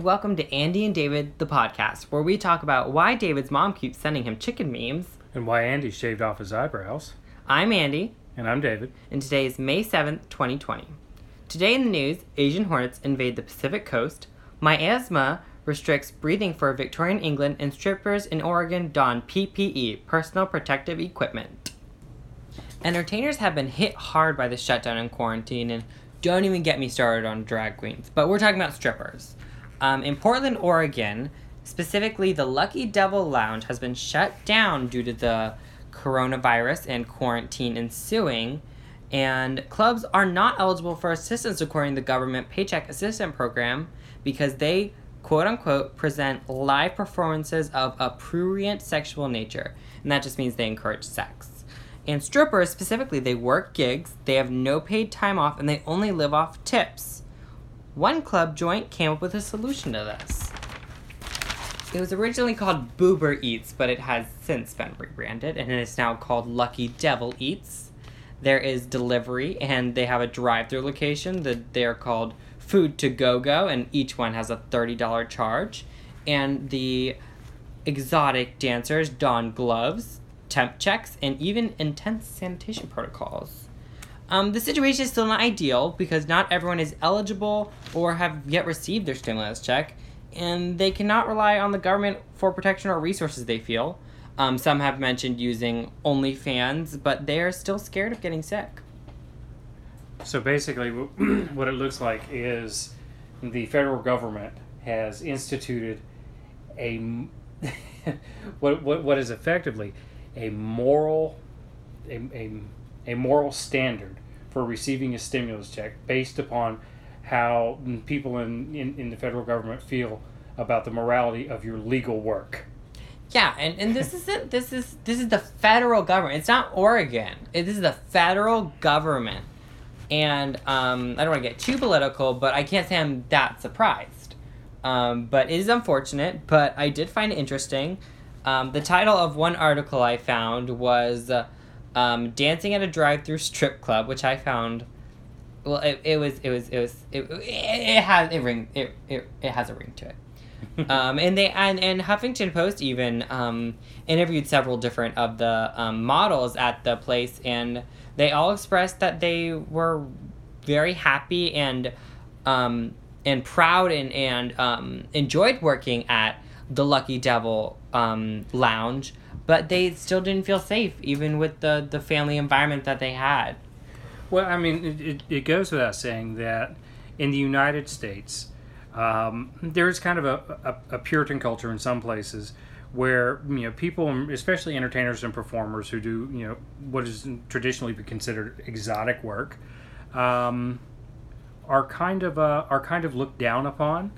And welcome to Andy and David, the podcast, where we talk about why David's mom keeps sending him chicken memes. And why Andy shaved off his eyebrows. I'm Andy, And I'm David. and today is May 7th, 2020. Today in the news, Asian hornets invade the Pacific coast, miasma restricts breathing for Victorian England, and strippers in Oregon don PPE, personal protective equipment. Entertainers have been hit hard by the shutdown and quarantine, and don't even get me started on drag queens. But we're talking about strippers. Um, in Portland, Oregon, specifically the Lucky Devil Lounge has been shut down due to the coronavirus and quarantine ensuing. And clubs are not eligible for assistance according to the government Paycheck Assistance Program because they, quote unquote, present live performances of a prurient sexual nature. And that just means they encourage sex. And strippers, specifically, they work gigs, they have no paid time off, and they only live off tips. One club joint came up with a solution to this. It was originally called Boober Eats, but it has since been rebranded, and it is now called Lucky Devil Eats. There is delivery, and they have a drive-through location that they are called Food to Go Go, and each one has a thirty dollar charge. And the exotic dancers don gloves, temp checks, and even intense sanitation protocols. Um, the situation is still not ideal because not everyone is eligible or have yet received their stimulus check, and they cannot rely on the government for protection or resources they feel. Um, some have mentioned using OnlyFans, but they are still scared of getting sick. So basically, what it looks like is the federal government has instituted a what, what what is effectively a moral a, a, a moral standard for receiving a stimulus check based upon how people in, in, in the federal government feel about the morality of your legal work. Yeah, and, and this isn't this is this is the federal government. It's not Oregon. It, this is the federal government. And um, I don't want to get too political, but I can't say I'm that surprised. Um, but it is unfortunate, but I did find it interesting. Um, the title of one article I found was uh, um, "Dancing at a Drive-Through Strip Club," which I found. Well, it, it was it was it was it, it, it has it ring it, it, it has a ring to it um, and they and, and Huffington Post even um, interviewed several different of the um, models at the place, and they all expressed that they were very happy and um, and proud and and um, enjoyed working at the Lucky Devil um, Lounge, but they still didn't feel safe even with the the family environment that they had. Well, I mean, it, it, it goes without saying that in the United States, um, there is kind of a, a, a Puritan culture in some places where you know people, especially entertainers and performers who do you know what is traditionally considered exotic work, um, are kind of uh, are kind of looked down upon,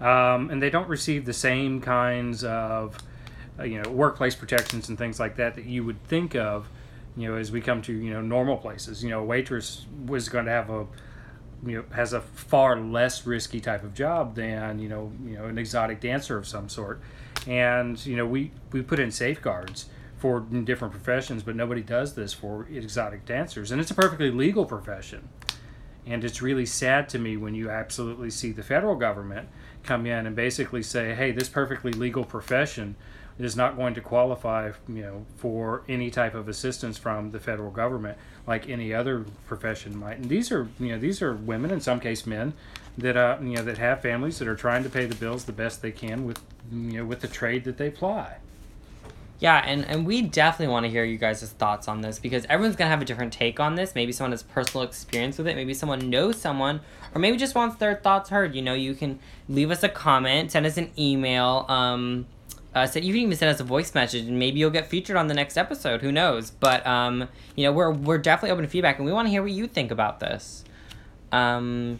um, and they don't receive the same kinds of uh, you know workplace protections and things like that that you would think of you know, as we come to you know normal places, you know, a waitress was going to have a you know has a far less risky type of job than you know you know an exotic dancer of some sort, and you know we we put in safeguards for different professions, but nobody does this for exotic dancers, and it's a perfectly legal profession. And it's really sad to me when you absolutely see the federal government come in and basically say, "Hey, this perfectly legal profession is not going to qualify, you know, for any type of assistance from the federal government like any other profession might." And these are, you know, these are women, in some case men, that uh, you know that have families that are trying to pay the bills the best they can with, you know, with the trade that they ply. Yeah, and, and we definitely want to hear you guys' thoughts on this because everyone's going to have a different take on this. Maybe someone has personal experience with it. Maybe someone knows someone, or maybe just wants their thoughts heard. You know, you can leave us a comment, send us an email. Um, uh, so you can even send us a voice message, and maybe you'll get featured on the next episode. Who knows? But um, you know, we're we're definitely open to feedback, and we want to hear what you think about this. Um,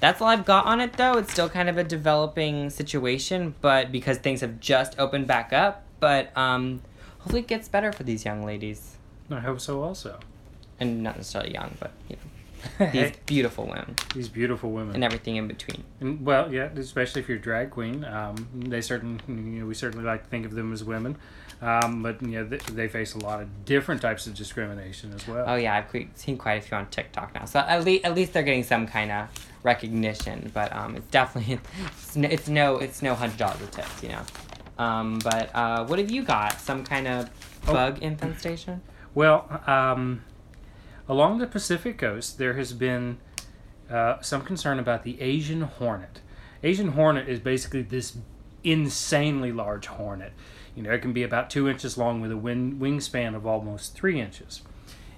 that's all I've got on it, though. It's still kind of a developing situation, but because things have just opened back up, but um, hopefully it gets better for these young ladies, I hope so, also. and not necessarily young, but you these beautiful women These beautiful women. and everything in between. And, well, yeah, especially if you're a drag queen, um, they certainly, you know, we certainly like to think of them as women, um, but you know, they, they face a lot of different types of discrimination as well. Oh yeah, I've seen quite a few on TikTok now. So at least at least they're getting some kind of recognition. But um, it's definitely it's no it's no, it's no hundred dollars a tip, you know. Um, but uh, what have you got? Some kind of Oh. bug infestation? Well, um, along the Pacific coast, there has been uh, some concern about the Asian hornet. Asian hornet is basically this insanely large hornet. You know, it can be about two inches long with a wing, wingspan of almost three inches.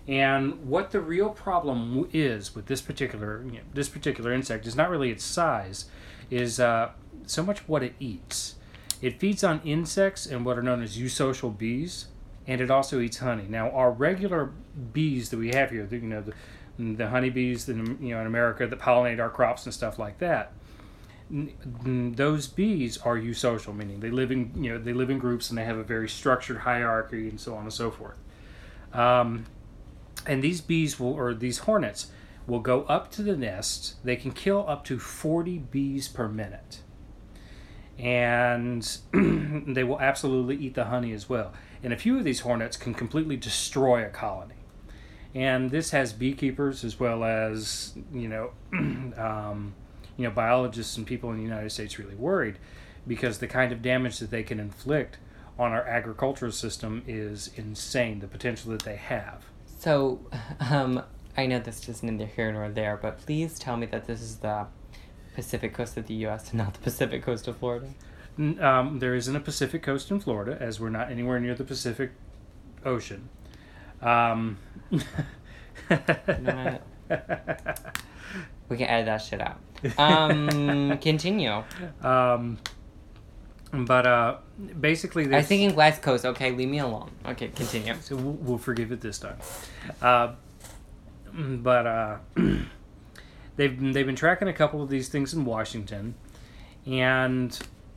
And what the real problem is with this particular you know, this particular insect is not really its size, is uh, so much what it eats. It feeds on insects and what are known as eusocial bees, and it also eats honey. Now, our regular bees that we have here, the, you know, the, the honeybees, that, you know, in America that pollinate our crops and stuff like that, those bees are eusocial, meaning they live in, you know, they live in groups and they have a very structured hierarchy and so on and so forth. Um, and these bees will, or these hornets, will go up to the nest. They can kill up to 40 bees per minute. And they will absolutely eat the honey as well. And a few of these hornets can completely destroy a colony. And this has beekeepers as well as, you know, um, you know, biologists and people in the United States really worried because the kind of damage that they can inflict on our agricultural system is insane, the potential that they have. So, um, I know this is neither here nor there, but please tell me that this is the Pacific coast of the U.S. and not the Pacific coast of Florida. Um, there isn't a Pacific coast in Florida, as we're not anywhere near the Pacific Ocean. Um, We can edit that shit out. Um, continue. um, but uh, basically, I was thinking West Coast. Okay, leave me alone. Okay, continue. So we'll, we'll forgive it this time. Uh, but uh, they've they've been tracking a couple of these things in Washington, and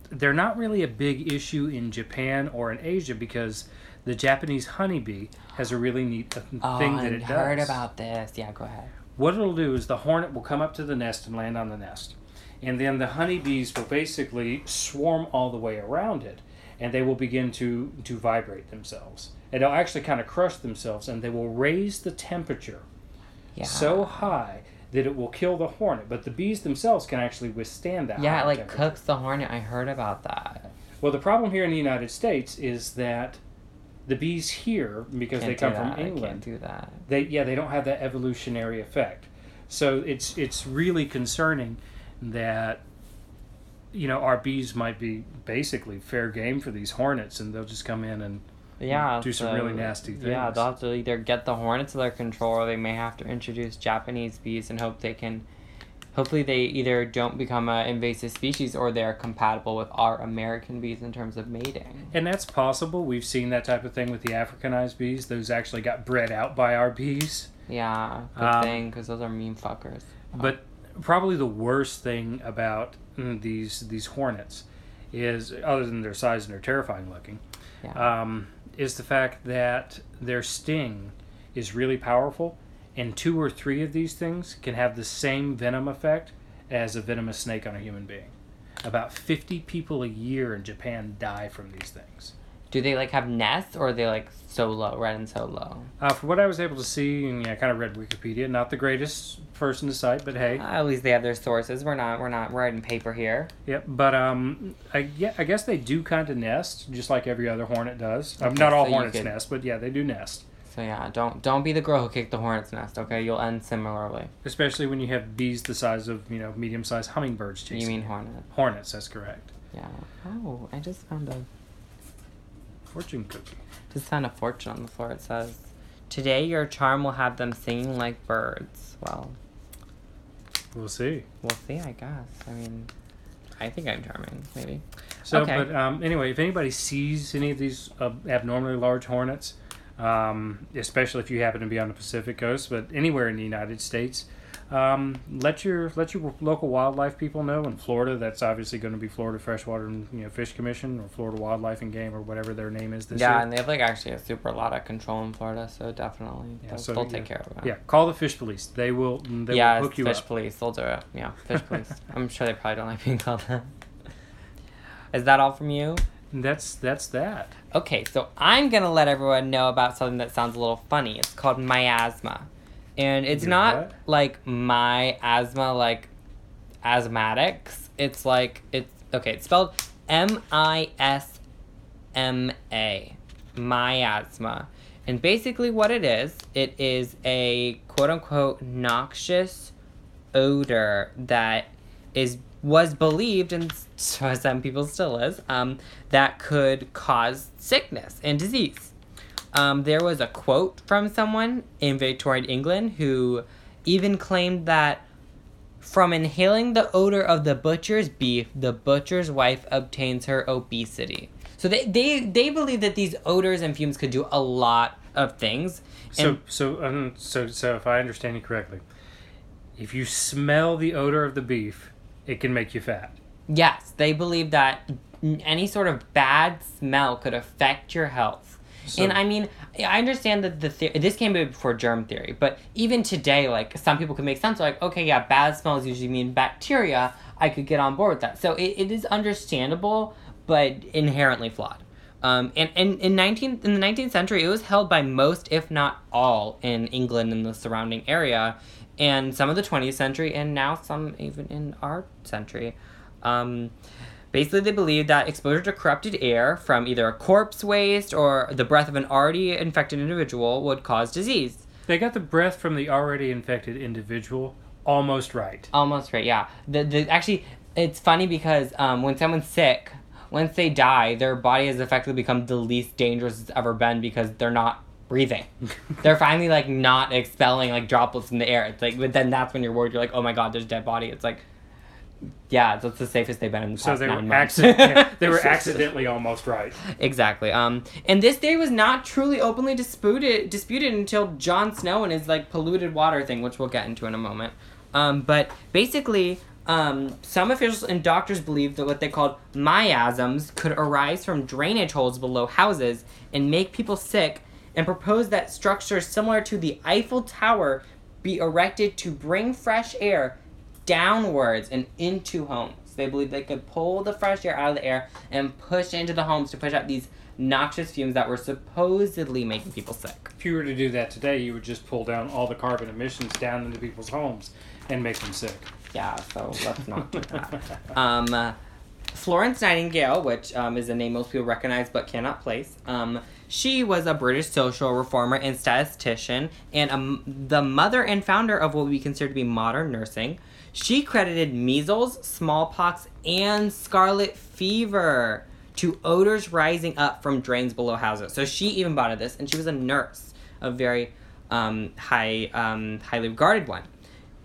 they're not really a big issue in Japan or in Asia because the Japanese honeybee has a really neat Oh, thing I that it heard does. about this. Yeah, go ahead. What it'll do is the hornet will come up to the nest and land on the nest. And then the honeybees will basically swarm all the way around it. And they will begin to, to vibrate themselves. And they'll actually kind of crush themselves and they will raise the temperature Yeah. so high that it will kill the hornet. But the bees themselves can actually withstand that. yeah, it like cooks the hornet. I heard about that. Well, the problem here in the United States is that the bees here, because Can't they come from England, do that. they yeah they don't have that evolutionary effect so it's it's really concerning that you know our bees might be basically fair game for these hornets and they'll just come in and Yeah. do some so- really nasty things. Yeah, they'll have to either get the hornets under control or they may have to introduce Japanese bees and hope they can. Hopefully, they either don't become an invasive species or they're compatible with our American bees in terms of mating. and that's possible we've seen that type of thing with the africanized bees those actually got bred out by our bees Yeah, good Um, thing because those are mean fuckers. But probably the worst thing about mm, these these hornets is, other than their size and they're terrifying looking, Yeah. um, is the fact that their sting is really powerful, and two or three of these things can have the same venom effect as a venomous snake on a human being. About 50 people a year in Japan die from these things. Do they like have nests or are they like solo, red and solo? Uh, for what I was able to see, and yeah, I kind of read Wikipedia, not the greatest person to cite, but hey, At least they have their sources. We're not. We're not writing paper here. Yep, but um, I, yeah, I guess they do kind of nest, just like every other hornet does. Um, Okay, not all so hornets could- nest, but yeah, they do nest. So yeah, don't don't be the girl who kicked the hornet's nest. Okay, you'll end similarly. Especially when you have bees the size of you know medium-sized hummingbirds chasing. You mean hornet? hornets? That's correct. Yeah. Oh, I just found a Fortune cookie. just found a fortune on the floor. It says, "Today your charm will have them singing like birds." Well, We'll see. we'll see. I guess. I mean, I think I'm charming. Maybe. So, Okay. but um, anyway, if anybody sees any of these uh, abnormally large hornets, um, especially if you happen to be on the Pacific coast, but anywhere in the United States, Um, let your let your local wildlife people know. In Florida, that's obviously going to be Florida Freshwater and you know Fish Commission or Florida Wildlife and Game or whatever their name is this yeah, year. and they have like actually a super lot of control in Florida, so definitely Yeah, they'll, so, they'll yeah. take care of it. Yeah, call the fish police. They will they yeah, will hook you fish up. police. They'll do it. Yeah, fish police. I'm sure they probably don't like being called that. Is that all from you? That's that's that. Okay, so I'm gonna let everyone know about something that sounds a little funny. It's called miasma, and it's Your not what? like my asthma, like asthmatics. It's like it's okay. It's spelled M I S M A, miasma, and basically what it is, it is a quote unquote noxious odor that is was believed and so some people still is um, that could cause sickness and disease um, there was a quote from someone in victorian england who even claimed that from inhaling the odor of the butcher's beef the butcher's wife obtains her obesity so they, they, they believe that these odors and fumes could do a lot of things So and so um, so so if I understand you correctly, if you smell the odor of the beef, it can make you fat. Yes, they believe that any sort of bad smell could affect your health. And I mean, I understand that the this came before germ theory, but even today, like some people can make sense. Like, okay, yeah, bad smells usually mean bacteria. I could get on board with that. So it, it is understandable, but inherently flawed. Um, and, and in nineteen in the nineteenth century, it was held by most, if not all, in England and the surrounding area, and some of the twentieth century, and now some even in our century. Um, basically, they believe that exposure to corrupted air from either a corpse waste or the breath of an already infected individual would cause disease. They got the breath from the already infected individual almost right. Almost right, yeah. The, the actually, it's funny because um, when someone's sick, once they die, their body has effectively become the least dangerous it's ever been because they're not breathing. they're finally like not expelling like droplets in the air. It's like, but then that's when you're worried. You're like, oh my god, there's a dead body. It's like, yeah, that's the safest they've been in the So past they were months. accident- they were accidentally almost right. Exactly. Um, and this theory was not truly openly disputed disputed until John Snow and his like polluted water thing, which we'll get into in a moment. Um, but basically, um, some officials and doctors believed that what they called miasms could arise from drainage holes below houses and make people sick, and proposed that structures similar to the Eiffel Tower be erected to bring fresh air downwards and into homes. They believed they could pull the fresh air out of the air and push into the homes to push out these noxious fumes that were supposedly making people sick. If you were to do that today, you would just pull down all the carbon emissions down into people's homes and make them sick. Yeah, so let's not do that. Um, uh, Florence Nightingale, which um, is a name most people recognize but cannot place, um, she was a British social reformer and statistician, and um, the mother and founder of what we consider to be modern nursing. She credited measles, smallpox, and scarlet fever to odors rising up from drains below houses. So she even bought this, and she was a nurse, a very um, high, um, highly regarded one.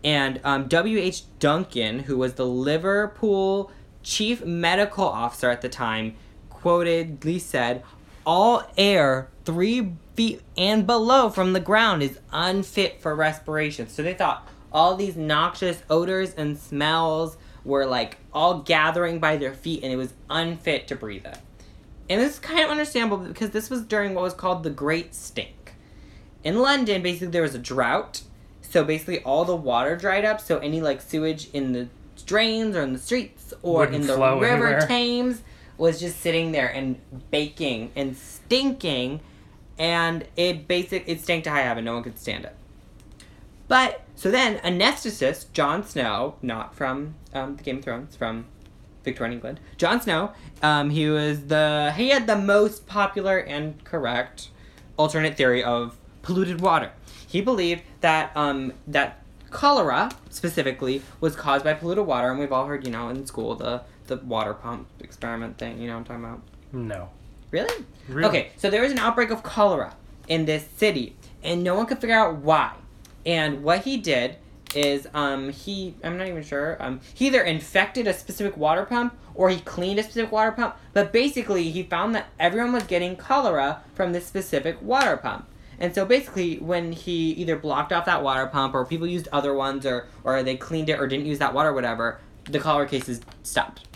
And um, W.H. Duncan, who was the Liverpool chief medical officer at the time, quotedly said, All air three feet and below from the ground is unfit for respiration. So they thought all these noxious odors and smells were like all gathering by their feet and it was unfit to breathe in. And this is kind of understandable because this was during what was called the Great Stink. In London, basically, there was a drought. So basically, all the water dried up. So any like sewage in the drains or in the streets or Wouldn't in the river anywhere. Thames was just sitting there and baking and stinking. And it basic it stank to high heaven. No one could stand it. But so then, anesthetist John Snow, not from um, the Game of Thrones, from Victorian England. John Snow, um, he was the he had the most popular and correct alternate theory of polluted water. He believed that um, that cholera specifically was caused by polluted water, and we've all heard, you know, in school the the water pump experiment thing. You know what I'm talking about? No. Really? Really? Okay, so there was an outbreak of cholera in this city, and no one could figure out why. And what he did is, um, he, I'm not even sure, um, he either infected a specific water pump or he cleaned a specific water pump, but basically he found that everyone was getting cholera from this specific water pump. And so basically, when he either blocked off that water pump, or people used other ones, or or they cleaned it, or didn't use that water, or whatever, the cholera cases stopped.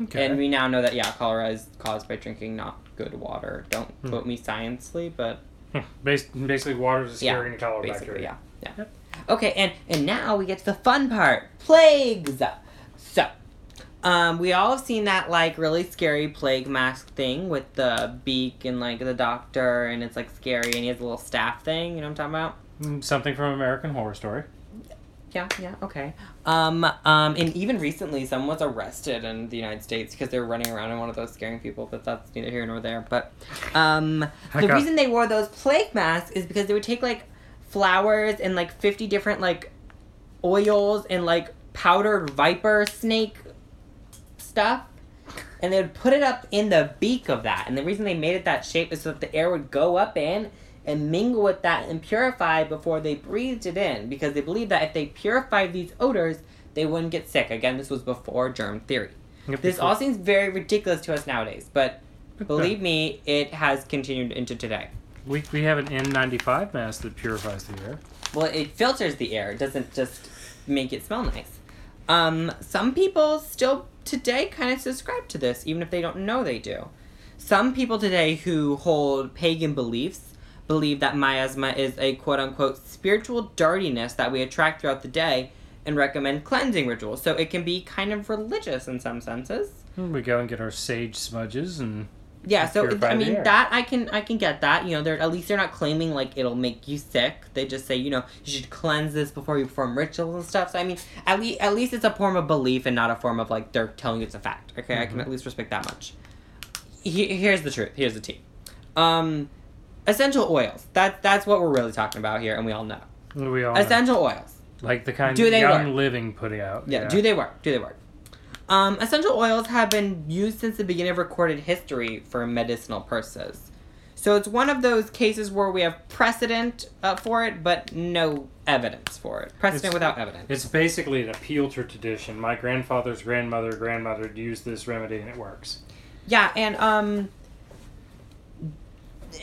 Okay. And we now know that yeah, cholera is caused by drinking not good water. Don't Hmm. quote me sciencely, but Bas- basically, water is carrying cholera basically, bacteria. yeah, yeah. Yep. Okay, and and now we get to the fun part: plagues. So, um, we all have seen that like really scary plague mask thing with the beak and like the doctor, and it's like scary, and he has a little staff thing. You know what I'm talking about? Mm, Something from American Horror Story. Yeah, yeah, okay. Um, um, and even recently, someone was arrested in the United States because they were running around in one of those scaring people. But that's neither here nor there. But um, the reason they wore those plague masks is because they would take like flowers and like fifty different like oils and like powdered viper snake stuff. And they would put it up in the beak of that. And the reason they made it that shape is so that the air would go up in and mingle with that and purify before they breathed it in. Because they believed that if they purified these odors, they wouldn't get sick. Again, this was before germ theory. Yep, This all seems very ridiculous to us nowadays, but believe me, it has continued into today. We, we have an N95 mask that purifies the air. Well, it filters the air. It doesn't just make it smell nice. Um, some people still today kind of subscribe to this, even if they don't know they do. Some people today who hold pagan beliefs believe that miasma is a quote unquote spiritual dirtiness that we attract throughout the day and recommend cleansing rituals. So it can be kind of religious in some senses. We go and get our sage smudges and Yeah, so I mean that I can I can get that. You know, they're at least they're not claiming like it'll make you sick. They just say you know you should cleanse this before you perform rituals and stuff. So I mean, at least at least it's a form of belief and not a form of like they're telling you it's a fact. Okay, I can Mhm. at least respect that much. He, here's the truth. Here's the tea. Um, essential oils. That that's what we're really talking about here, and we all know we all know. essential oils. like the kind Do they Young work? Living put out. Yeah, do they work? Do they work? Um, essential oils have been used since the beginning of recorded history for medicinal purposes. So it's one of those cases where we have precedent uh, for it, but no evidence for it. Precedent It's- without evidence. It's basically an appeal to tradition. My grandfather's grandmother, grandmother used this remedy and it works. Yeah, and um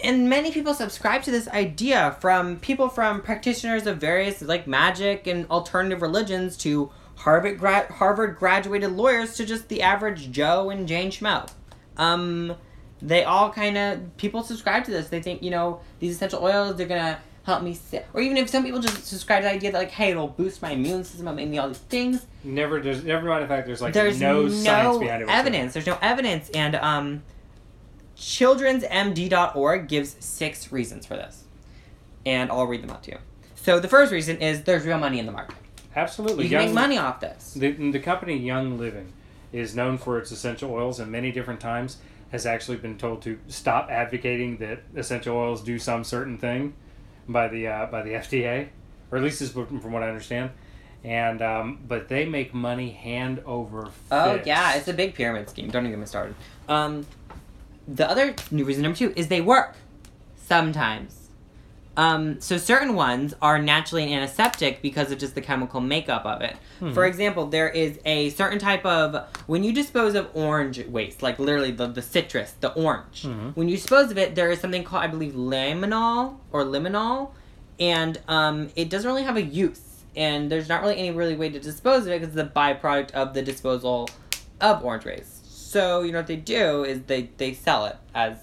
and many people subscribe to this idea from people from practitioners of various like magic and alternative religions to Harvard gra- Harvard graduated lawyers to just the average Joe and Jane Schmo. Um they all kind of people subscribe to this. They think, you know, these essential oils they're going to help me sit. Or even if some people just subscribe to the idea that like, hey, it'll boost my immune system, it'll make me all these things Never does. Never mind the fact there's like there's no, no, science behind it. whatsoever. evidence. There's no evidence, and um, childrensmd.org gives six reasons for this, and I'll read them out to you. So the first reason is there's real money in the market. Absolutely. You can make money off this. The, the company Young Living is known for its essential oils, and many different times has actually been told to stop advocating that essential oils do some certain thing by the uh, by the FDA, or at least is from from what I understand. And um, but they make money hand over fist. Oh yeah, it's a big pyramid scheme. Don't even get me started. Um, the other new reason number two is they work sometimes. Um, so certain ones are naturally an antiseptic because of just the chemical makeup of it. Hmm. For example, there is a certain type of when you dispose of orange waste, like literally the, the citrus, the orange. Mhm. When you dispose of it, there is something called I believe limonol or limonol, and um, it doesn't really have a use. And there's not really any really way to dispose of it because it's a byproduct of the disposal of orange waste. So you know what they do is they they sell it as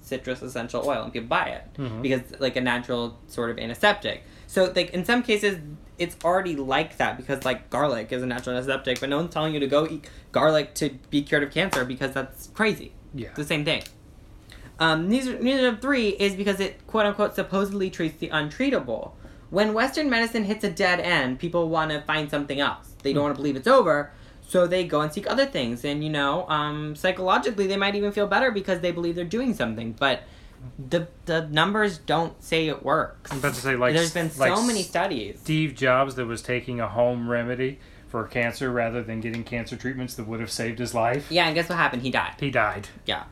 citrus essential oil and people buy it Mhm. because like a natural sort of antiseptic. So like in some cases it's already like that because like garlic is a natural antiseptic, but no one's telling you to go eat garlic to be cured of cancer because that's crazy. Yeah. It's the same thing. Um, of three is because it quote unquote supposedly treats the untreatable. When Western medicine hits a dead end, people want to find something else. They don't want to believe it's over, so they go and seek other things. And you know, um, psychologically, they might even feel better because they believe they're doing something. But the the numbers don't say it works. I'm about to say like There's been so like many studies. Steve Jobs that was taking a home remedy for cancer rather than getting cancer treatments that would have saved his life. Yeah, and guess what happened? He died. He died. Yeah.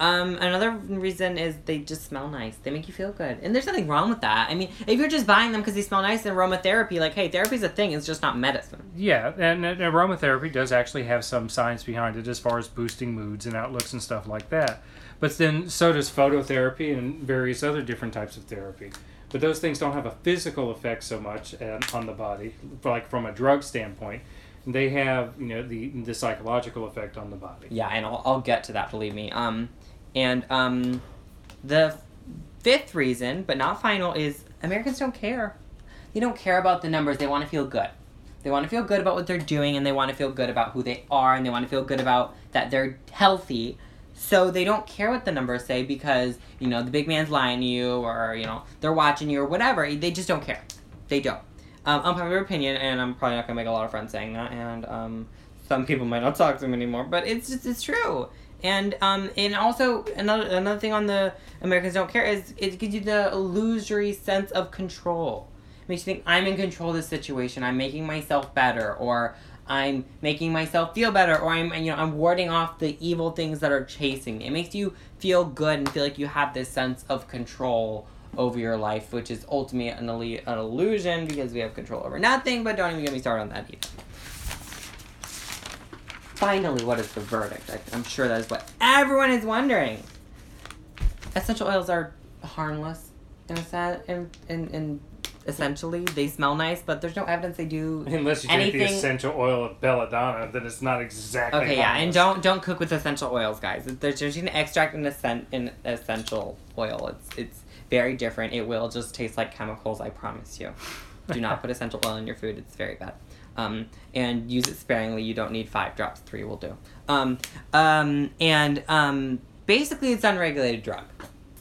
Um, another reason is they just smell nice. They make you feel good, and there's nothing wrong with that. I mean, if you're just buying them because they smell nice, and aromatherapy, like, hey, therapy's a thing. It's just not medicine. Yeah, and, and aromatherapy does actually have some science behind it as far as boosting moods and outlooks and stuff like that. But then so does phototherapy and various other different types of therapy. But those things don't have a physical effect so much uh, on the body, like from a drug standpoint. They have, you know, the the psychological effect on the body. Yeah, and I'll, I'll get to that, believe me. Um, and um, the fifth reason, but not final, is Americans don't care. They don't care about the numbers. They want to feel good. They want to feel good about what they're doing, and they want to feel good about who they are, and they want to feel good about that they're healthy. So they don't care what the numbers say because you know the big man's lying to you, or you know they're watching you, or whatever. They just don't care. They don't. Um, unpopular opinion, and I'm probably not gonna make a lot of friends saying that, and um, some people might not talk to me anymore, but it's just it's true. And um, and also another another thing on the Americans don't care is it gives you the illusory sense of control. It makes you think I'm in control of this situation. I'm making myself better, or I'm making myself feel better, or I'm you know I'm warding off the evil things that are chasing me. It makes you feel good and feel like you have this sense of control over your life, which is ultimately an, an illusion because we have control over nothing. But don't even get me started on that either. Finally, what is the verdict? I, I'm sure that is what everyone is wondering. Essential oils are harmless in a sense, in, in, in essentially they smell nice, but there's no evidence they do. Unless you take the essential oil of belladonna, then it's not exactly. Okay, yeah, and don't don't cook with essential oils, guys. There's just an extract in essen- in essential oil. It's it's very different. It will just taste like chemicals. I promise you. Do not put essential oil in your food. It's very bad. Um, and use it sparingly. You don't need five drops. Three will do. Um, um, and um, basically, it's unregulated drug.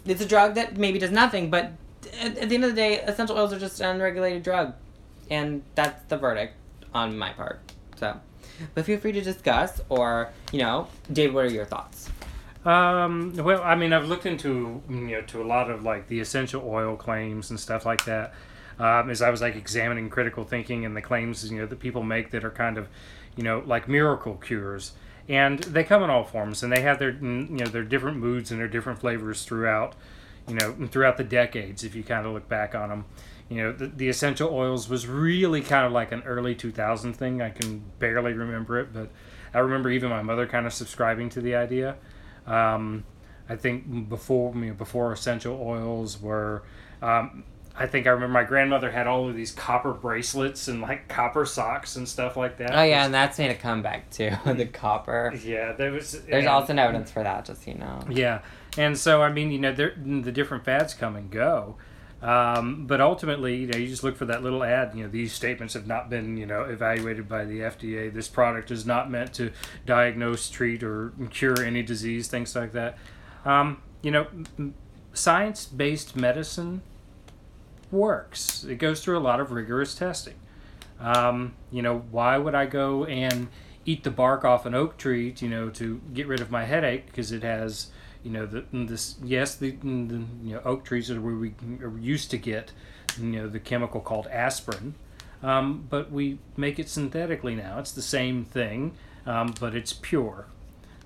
It's a drug that maybe does nothing, but at, at the end of the day, essential oils are just an unregulated drug, and that's the verdict on my part. So, but feel free to discuss, or you know, Dave, what are your thoughts? Um, well, I mean, I've looked into you know to a lot of like the essential oil claims and stuff like that. Um, as I was like examining critical thinking and the claims you know that people make that are kind of, you know, like miracle cures, and they come in all forms and they have their you know their different moods and their different flavors throughout, you know, throughout the decades. If you kind of look back on them. You know, the, the essential oils was really kind of like an early 2000 thing. I can barely remember it, but I remember even my mother kind of subscribing to the idea. Um, I think before you know, before essential oils were, um, I think I remember my grandmother had all of these copper bracelets and like copper socks and stuff like that. Oh yeah, and that's made a comeback too. the copper. yeah. There was. There's and- also evidence for that, just so you know. Yeah, and so I mean, you know, there- the different fads come and go, um, but ultimately, you know, you just look for that little ad. You know, these statements have not been, you know, evaluated by the FDA. This product is not meant to diagnose, treat, or cure any disease, things like that. Um, you know, science-based medicine works. It goes through a lot of rigorous testing. Um, you know, why would I go and eat the bark off an oak tree, you know, to get rid of my headache because it has, you know, the this yes, the, the you know oak trees are where we used to get, you know, the chemical called aspirin, um, but we make it synthetically now. It's the same thing, um, but it's pure.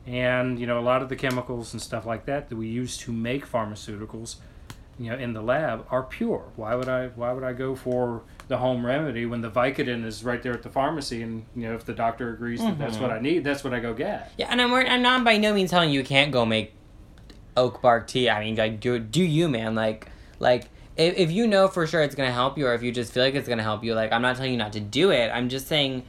And you know, a lot of the chemicals and stuff like that that we use to make pharmaceuticals, you know, in the lab are pure. Why would I? Why would I go for the home remedy when the Vicodin is right there at the pharmacy? And you know, if the doctor agrees that that's what mm-hmm. I need, that's what I go get. Yeah, and I'm, I'm not by no means telling you you can't go make oak bark tea. I mean, like, do do you, man? Like, like if, if you know for sure it's gonna help you, or if you just feel like it's gonna help you, like, I'm not telling you not to do it. I'm just saying,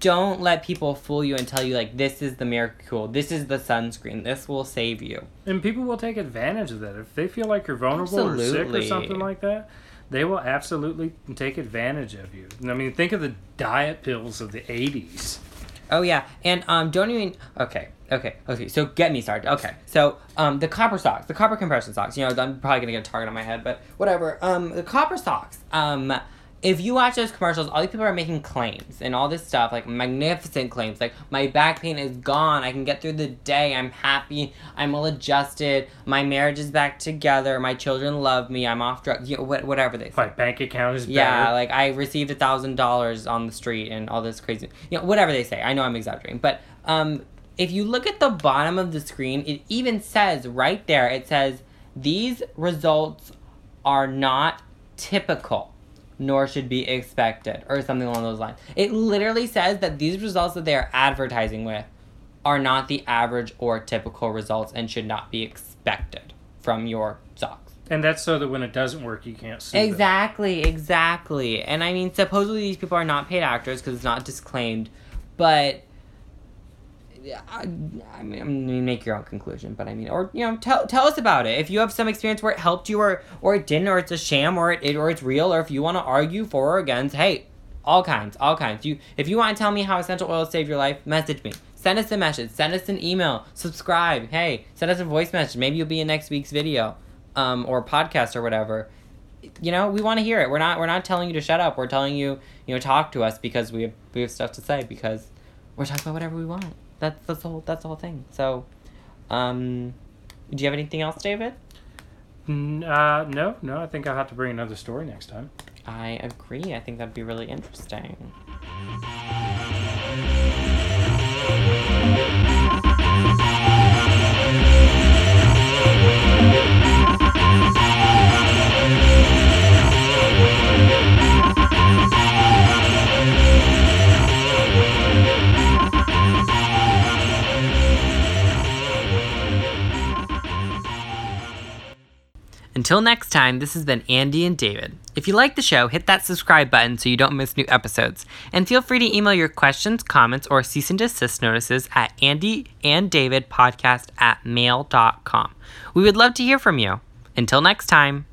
don't let people fool you and tell you like this is the miracle, this is the sunscreen, this will save you. And people will take advantage of that if they feel like you're vulnerable or sick or something like that. They will absolutely take advantage of you. I mean, think of the diet pills of the '80s. Oh yeah, and um, don't even. Okay, okay, okay. So get me started. Okay, so um, the copper socks, the copper compression socks. You know, I'm probably gonna get a target on my head, but whatever. Um, the copper socks. Um, if you watch those commercials, all these people are making claims and all this stuff, like magnificent claims, like my back pain is gone. I can get through the day. I'm happy. I'm well adjusted. My marriage is back together. My children love me. I'm off drugs. You know, wha- whatever they say. My bank account is Yeah, better. like I received a thousand dollars on the street and all this crazy, you know, whatever they say. I know I'm exaggerating, but um, if you look at the bottom of the screen, it even says right there. It says these results are not typical, nor should be expected, or something along those lines. It literally says that these results that they are advertising with are not the average or typical results and should not be expected from your socks. And that's so that when it doesn't work, you can't them. Exactly, exactly. And I mean, supposedly these people are not paid actors because it's not disclaimed, but I, I mean, make your own conclusion. But I mean, or you know, tell tell us about it. If you have some experience where it helped you, or or it didn't, or it's a sham, or it, or it's real, or if you want to argue for or against, hey, all kinds, all kinds. You if you want to tell me how essential oils saved your life, message me. Send us a message. Send us an email. Subscribe. Hey, send us a voice message. Maybe you'll be in next week's video, um, or podcast or whatever. You know, we want to hear it. We're not we're not telling you to shut up. We're telling you, you know, talk to us because we have we have stuff to say because we're talking about whatever we want. That's that's the whole that's the whole thing. So, um, do you have anything else, David? N- Uh, no, no. I think I'll have to bring another story next time. I agree. I think that'd be really interesting. Until next time, this has been Andy and David. If you like the show, hit that subscribe button so you don't miss new episodes. And feel free to email your questions, comments, or cease and desist notices at Andy and David podcast at mail.com. We would love to hear from you. Until next time.